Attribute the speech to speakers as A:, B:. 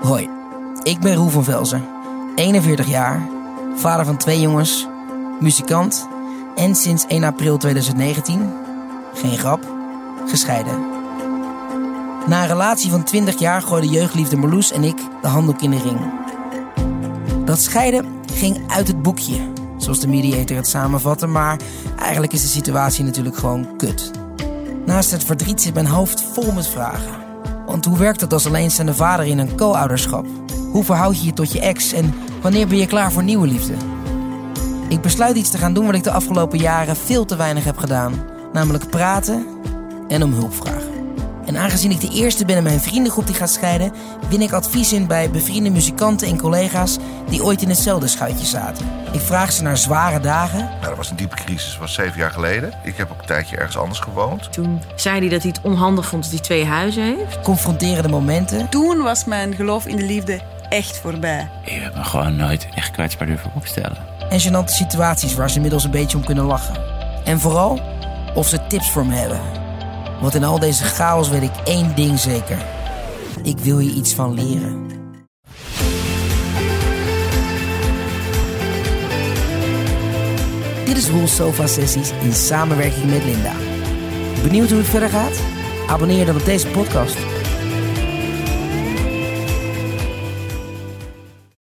A: Hoi, ik ben Roel van Velzen, 41 jaar, vader van twee jongens, muzikant en sinds 1 april 2019, geen grap, gescheiden. Na een relatie van 20 jaar gooiden jeugdliefde Marloes en ik de handdoek in de ring. Dat scheiden ging uit het boekje, zoals de mediator het samenvatte, maar eigenlijk is de situatie natuurlijk gewoon kut. Naast het verdriet zit mijn hoofd vol met vragen. Want hoe werkt het als alleenstaande vader in een co-ouderschap? Hoe verhoud je je tot je ex en wanneer ben je klaar voor nieuwe liefde? Ik besluit iets te gaan doen wat ik de afgelopen jaren veel te weinig heb gedaan. Namelijk praten en om hulp vragen. En aangezien ik de eerste ben in mijn vriendengroep die gaat scheiden, win ik advies in bij bevriende muzikanten en collega's die ooit in hetzelfde schuitje zaten. Ik vraag ze naar zware dagen.
B: Nou, dat was een diepe crisis, dat was zeven jaar geleden. Ik heb ook een tijdje ergens anders gewoond.
C: Toen zei hij dat hij het onhandig vond dat hij twee huizen heeft.
A: Confronterende momenten.
D: Toen was mijn geloof in de liefde echt voorbij.
E: Ik heb me gewoon nooit echt kwetsbaar durven opstellen.
A: En gênante situaties waar ze inmiddels een beetje om kunnen lachen. En vooral of ze tips voor me hebben. Want in al deze chaos weet ik één ding zeker. Ik wil je iets van leren. Dit is Roel Sofa Sessies in samenwerking met Linda. Benieuwd hoe het verder gaat? Abonneer dan op deze podcast